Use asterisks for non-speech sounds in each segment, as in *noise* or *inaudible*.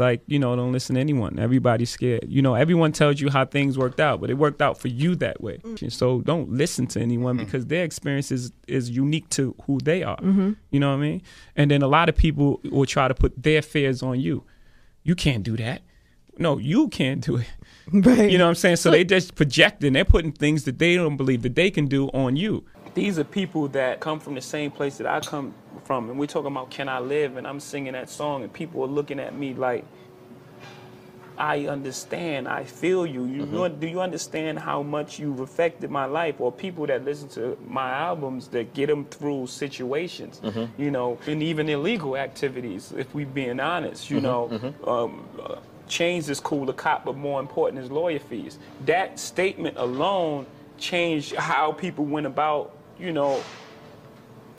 like you know don't listen to anyone. Everybody's scared. You know everyone tells you how things worked out, but it worked out for you that way. Mm. So don't listen to anyone mm. because their experience is is unique to who they are. Mm-hmm. You know what I mean? And then a lot of people will try to put their fears on you. You can't do that. No, you can't do it. *laughs* Right. You know what I'm saying? So they just projecting. They're putting things that they don't believe that they can do on you. These are people that come from the same place that I come from, and we're talking about "Can I Live?" and I'm singing that song, and people are looking at me like, "I understand. I feel you. You mm-hmm. do you understand how much you've affected my life?" Or people that listen to my albums that get them through situations, mm-hmm. you know, and even illegal activities. If we're being honest, you mm-hmm. know. Mm-hmm. Um, uh, change is cool to cop, but more important is lawyer fees. That statement alone changed how people went about, you know,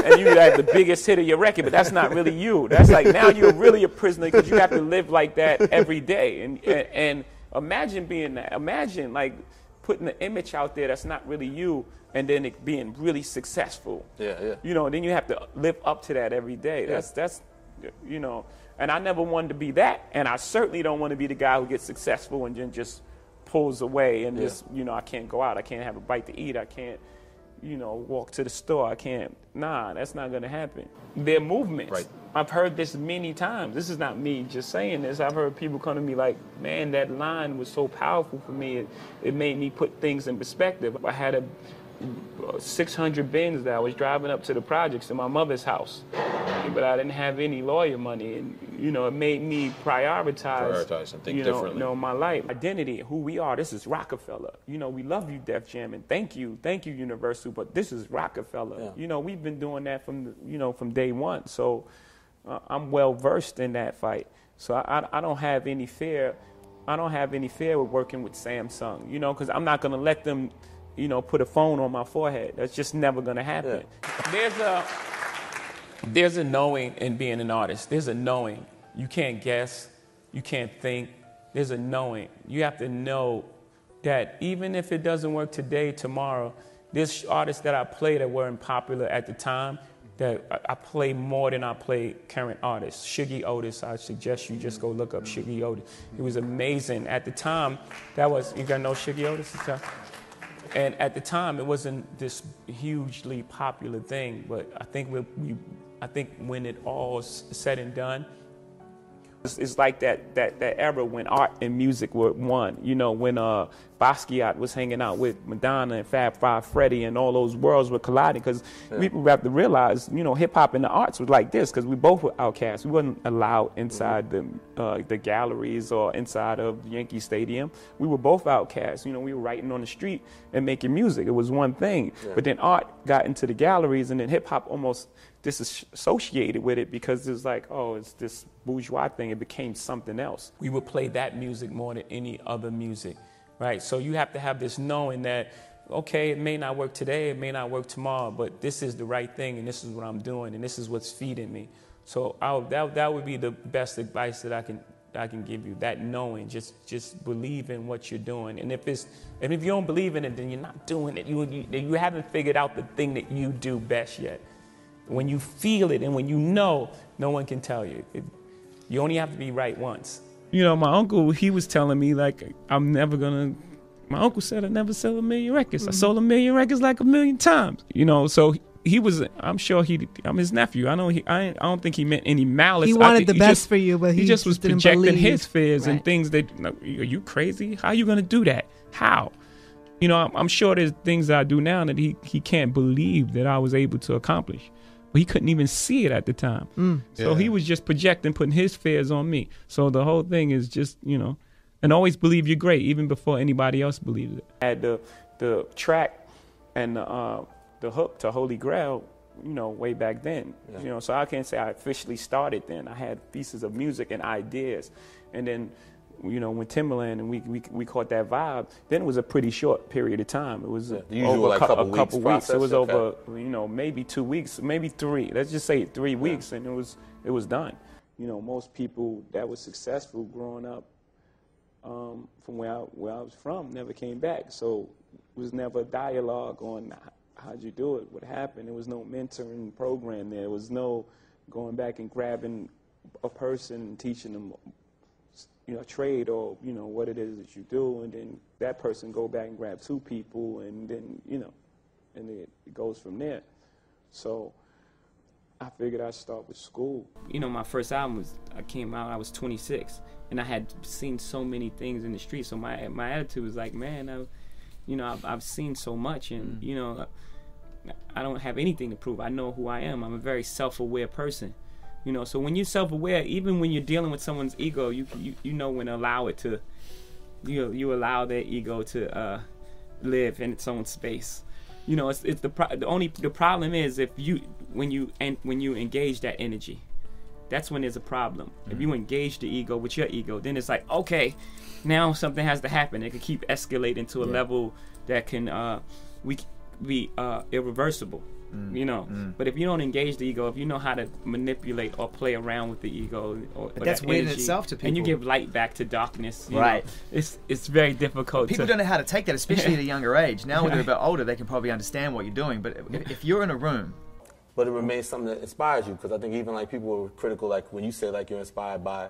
and you had the biggest hit of your record, but that's not really you. That's like now you're really a prisoner because you have to live like that every day. And, and, and imagine being that. Imagine like putting the image out there that's not really you, and then it being really successful. Yeah, yeah. You know, then you have to live up to that every day. Yeah. That's that's, you know. And I never wanted to be that. And I certainly don't want to be the guy who gets successful and then just pulls away and yeah. just, you know, I can't go out. I can't have a bite to eat. I can't, you know, walk to the store. I can't. Nah, that's not going to happen. Their movements. Right. I've heard this many times. This is not me just saying this. I've heard people come to me like, man, that line was so powerful for me. It, it made me put things in perspective. I had a 600 Benz that I was driving up to the projects in my mother's house, but I didn't have any lawyer money, and you know it made me prioritize, prioritize and think you know, differently. You know, my life, identity, who we are. This is Roc-A-Fella. You know, we love you, Def Jam, and thank you, thank you, Universal. But this is Roc-A-Fella. Yeah. You know, we've been doing that from the, you know from day one. So uh, I'm well versed in that fight. So I, I, I don't have any fear. I don't have any fear with working with Samsung. You know, because I'm not gonna let them you know, put a phone on my forehead. That's just never going to happen. Yeah. There's a there's a knowing in being an artist. There's a knowing. You can't guess. You can't think. There's a knowing. You have to know that even if it doesn't work today, tomorrow, there's artists that I play that weren't popular at the time that I play more than I play current artists. Shuggie Otis, I suggest you just go look up Shuggie Otis. He was amazing. At the time, that was, you gotta know Shuggie Otis? And at the time, it wasn't this hugely popular thing, but I think we, we I think when it all is said and done, it's, it's, like that, that, that era when art and music were one. You know, when uh, Basquiat was hanging out with Madonna and Fab Five Freddy and all those worlds were colliding because yeah. people have to realize, you know, hip hop and the arts was like this because we both were outcasts. We wasn't allowed inside mm-hmm. the, uh, the galleries or inside of Yankee Stadium. We were both outcasts. You know, we were writing on the street and making music. It was one thing. Yeah. But then art got into the galleries and then hip hop almost disassociated with it because it's like, oh, it's this bourgeois thing. It became something else. We would play that music more than any other music, right? So you have to have this knowing that, okay, it may not work today, it may not work tomorrow, but this is the right thing and this is what I'm doing and this is what's feeding me. So I'll, that, that would be the best advice that I can I can give you that knowing just just believe in what you're doing and if it's and if you don't believe in it then you're not doing it you, you you haven't figured out the thing that you do best yet when you feel it and when you know, no one can tell you. It, you only have to be right once. You know, my uncle, he was telling me, like, I'm never gonna. My uncle said I never sell a million records. Mm-hmm. I sold a million records like a million times. You know, so he was. I'm sure he. I'm his nephew. I know. He. I. I don't think he meant any malice. He wanted the best just, for you, but he, he just was projecting believe. his fears right. and things that. Are you crazy? How are you gonna do that? How? You know, I'm, I'm sure there's things I do now that he he can't believe that I was able to accomplish but he couldn't even see it at the time. Mm. So yeah. he was just projecting, putting his fears on me. So the whole thing is just, you know, and always believe you're great, even before anybody else believes it. I had the the track and the uh, the hook to Holy Grail, you know, way back then. Yeah. You know, so I can't say I officially started then. I had pieces of music and ideas, and then you know, when Timbaland and we, we we caught that vibe, then it was a pretty short period of time. It was yeah. over like a couple, a couple weeks. It was okay. over, you know, maybe two weeks, maybe three. Let's just say three weeks, yeah. and it was it was done. You know, most people that were successful growing up um, from where I, where I was from never came back. So it was never a dialogue on how'd you do it, what happened. There was no mentoring program there. There was no going back and grabbing a person and teaching them you know, trade or, you know, what it is that you do, and then that person go back and grab two people, and then, you know, and it, it goes from there. So I figured I'd start with school. You know, my first album was, I came out, I was 26, and I had seen so many things in the street, so my, my attitude was like, man, I, you know, I've, I've seen so much, and, mm. you know, I don't have anything to prove. I know who I am. I'm a very self-aware person. You know, so when you're self-aware, even when you're dealing with someone's ego, you you, you know when to allow it to, you you allow their ego to uh, live in its own space. You know, it's it's the pro- the only the problem is if you when you and when you engage that energy, that's when there's a problem. Mm-hmm. If you mm-hmm. engage the ego with your ego, then it's like okay, now something has to happen. It can keep escalating to a yeah. level that can uh, we be uh, irreversible. Mm. You know, mm. but if you don't engage the ego, if you know how to manipulate or play around with the ego, or, or that's that weird energy, in itself to people, and you give light back to darkness, right? Know, it's it's very difficult. People to, don't know how to take that, especially at a *laughs* younger age. Now, when they're a bit older, they can probably understand what you're doing. But if, if you're in a room, but it remains something that inspires you, because I think even like people were critical, like when you say like you're inspired by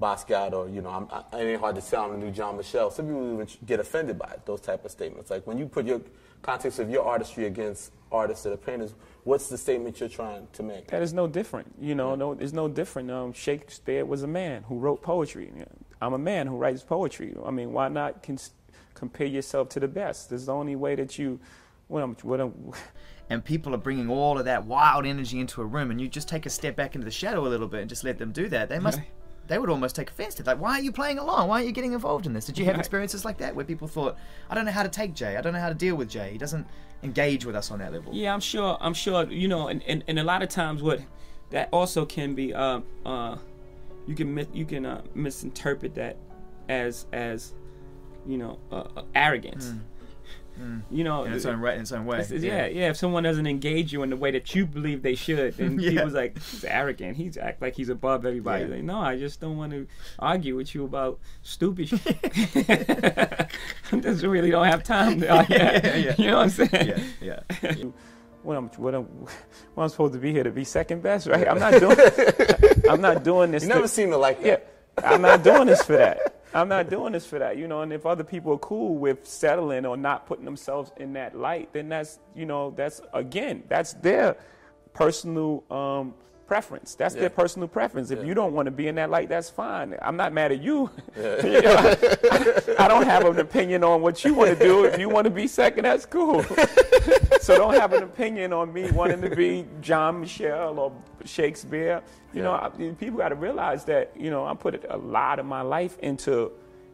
Basquiat or you know, I'm, I, it ain't hard to tell I'm the new Jean-Michel. Some people even get offended by it, those type of statements. Like when you put your context of your artistry against artists that are painters, what's the statement you're trying to make? That is no different. You know, no, it's no different. Um, Shakespeare was a man who wrote poetry. I'm a man who writes poetry. I mean, why not cons- compare yourself to the best? It's the only way that you. What I'm, what I'm, *laughs* and people are bringing all of that wild energy into a room, and you just take a step back into the shadow a little bit and just let them do that. They must they would almost take offense to Like, why are you playing along? Why aren't you getting involved in this? Did you have experiences like that where people thought, I don't know how to take Jay. I don't know how to deal with Jay. He doesn't engage with us on that level. Yeah, I'm sure. I'm sure. You know, and, and, and a lot of times what that also can be, uh, uh, you can you can uh, misinterpret that as as you know uh, uh arrogance. Mm. Mm. You know, in its own right, in its own way. Yeah. yeah, yeah. If someone doesn't engage you in the way that you believe they should, then *laughs* yeah. people's like he's arrogant. He's act like he's above everybody. Yeah. Like, no, I just don't want to argue with you about stupid *laughs* shit. I *laughs* just really don't have time. To, yeah, yeah, yeah, You know what I'm saying? Yeah, yeah. What I'm, what I'm, what I'm supposed to be here to be second best, right? I'm not doing, I'm not doing this. You never to, seem to like that. Yeah, I'm not doing this for that. I'm not doing this for that, you know. And if other people are cool with settling or not putting themselves in that light, then that's, you know, that's again, that's their personal um, preference. That's yeah. their personal preference. If yeah. you don't want to be in that light, that's fine. I'm not mad at you. *laughs* Yeah. you know, I, I, don't have an opinion on what you want to do. If you want to be second, that's cool. *laughs* so don't have an opinion on me wanting to be Jean-Michel or Shakespeare. You know, I, people got to realize that, you know, I put a lot of my life into,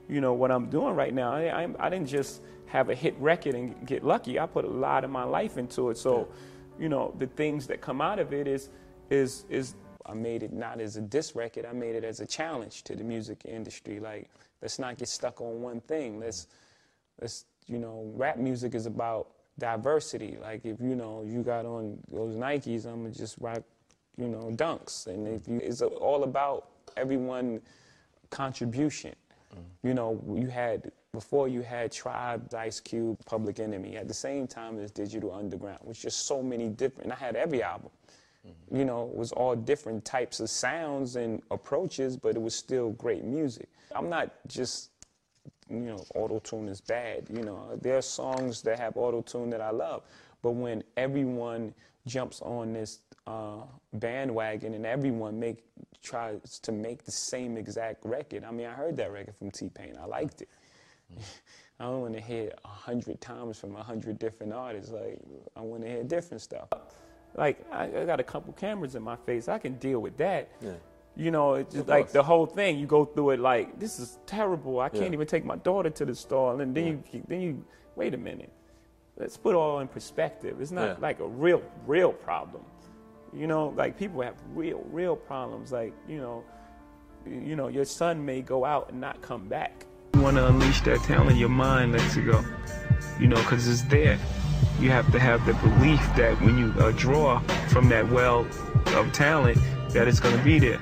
you know, what I'm doing right now. I, I, I didn't just have a hit record and get lucky. I put a lot of my life into it. So, you know, the things that come out of it is – is is I made it not as a diss record. I made it as a challenge to the music industry. Like, let's not get stuck on one thing. Let's let's you know, rap music is about diversity. Like, if you know you got on those Nikes, I'm gonna just rock, you know, dunks. And if you, it's all about everyone contribution. You know, you had before you had Tribe, Ice Cube, Public Enemy. At the same time as Digital Underground, which just so many different. I had every album. Mm-hmm. You know, it was all different types of sounds and approaches, but it was still great music. I'm not just, you know, auto tune is bad. You know, there are songs that have auto tune that I love, but when everyone jumps on this uh, bandwagon and everyone make tries to make the same exact record. I mean, I heard that record from T-Pain. I liked it. *laughs* I don't want to hear a hundred times from a hundred different artists. Like I want to hear different stuff. Like I, I, got a couple cameras in my face. I can deal with that. Yeah. You know, it's just like the whole thing. You go through it like this is terrible. I can't yeah. even take my daughter to the store. And then yeah. you then you wait a minute. Let's put it all in perspective. It's not like a real real problem. You know, like people have real real problems. Like you know, you know, your son may go out and not come back. You want to unleash that talent, your mind lets it go. You know, because it's there you have to have the belief that when you uh, draw from that well of talent, that it's going to be there.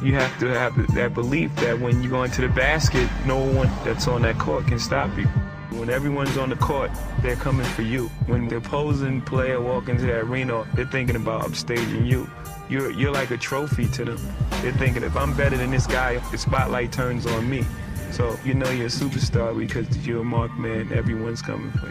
You have to have that belief that when you go into the basket, no one that's on that court can stop you. When everyone's on the court, they're coming for you. When the opposing player walk into that arena, they're thinking about upstaging you. you're you're like a trophy to them. They're thinking if I'm better than this guy, the spotlight turns on me. So you know you're a superstar because you're a mark man. Everyone's coming for you.